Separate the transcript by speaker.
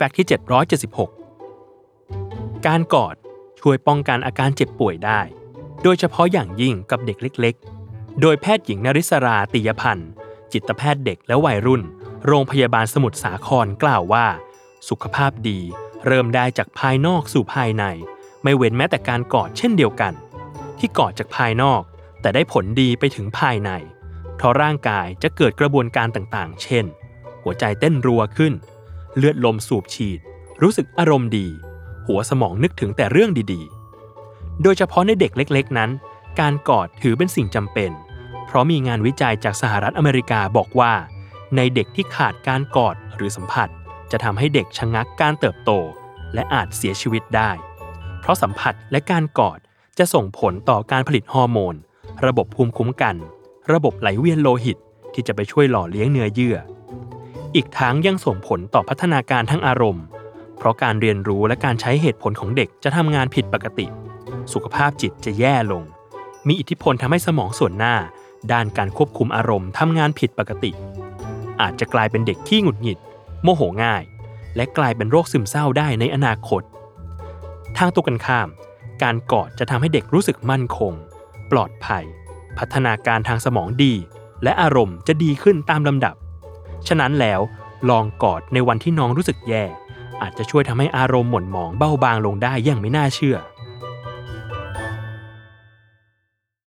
Speaker 1: แฟกต์ที่ 776 การกอดช่วยป้องกันอาการเจ็บป่วยได้ โดยเฉพาะอย่างยิ่งกับเด็กเล็ก ๆ โดยแพทย์หญิงนริศราติยพันธ์ จิตแพทย์เด็กและวัยรุ่น โรงพยาบาลสมุทรสาครกล่าวว่า สุขภาพดีเริ่มได้จากภายนอกสู่ภายใน ไม่เว้นแม้แต่การกอดเช่นเดียวกัน ที่กอดจากภายนอก แต่ได้ผลดีไปถึงภายใน เพราะร่างกายจะเกิดกระบวนการต่างๆ เช่น หัวใจเต้นรัวขึ้น เลือดลมสูบฉีด รู้สึกอารมณ์ดี หัวสมองนึกถึงแต่เรื่องดีๆ โดยเฉพาะในเด็กเล็กๆ นั้น การกอดถือเป็นสิ่งจำเป็น เพราะมีงานวิจัยจากสหรัฐอเมริกาบอกว่า ในเด็กที่ขาดการกอดหรือสัมผัส จะทำให้เด็กชะงักการเติบโต และอาจเสียชีวิตได้ เพราะสัมผัสและการกอดจะส่งผลต่อการผลิตฮอร์โมน ระบบภูมิคุ้มกัน ระบบไหลเวียนโลหิตที่จะไปช่วยหล่อเลี้ยงเนื้อเยื่อ อีกทั้งยังส่งผลต่อพัฒนาการทั้งอารมณ์ เพราะการเรียนรู้และการใช้เหตุผลของเด็กจะทำงานผิดปกติ สุขภาพจิตจะแย่ลง มีอิทธิพลทำให้สมองส่วนหน้า ด้านการควบคุมอารมณ์ทำงานผิดปกติ อาจจะกลายเป็นเด็กที่หงุดหงิด โมโหง่าย และกลายเป็นโรคซึมเศร้าได้ในอนาคต ทางตรงกันข้าม การกอดจะทำให้เด็กรู้สึกมั่นคง ปลอดภัย พัฒนาการทางสมองดี และอารมณ์จะดีขึ้นตามลำดับ ฉะนั้นแล้วลองกอดในวันที่น้องรู้สึกแย่ อาจจะช่วยทำให้อารมณ์หม่นหมองเบาบางลงได้อย่างไม่น่าเชื่อ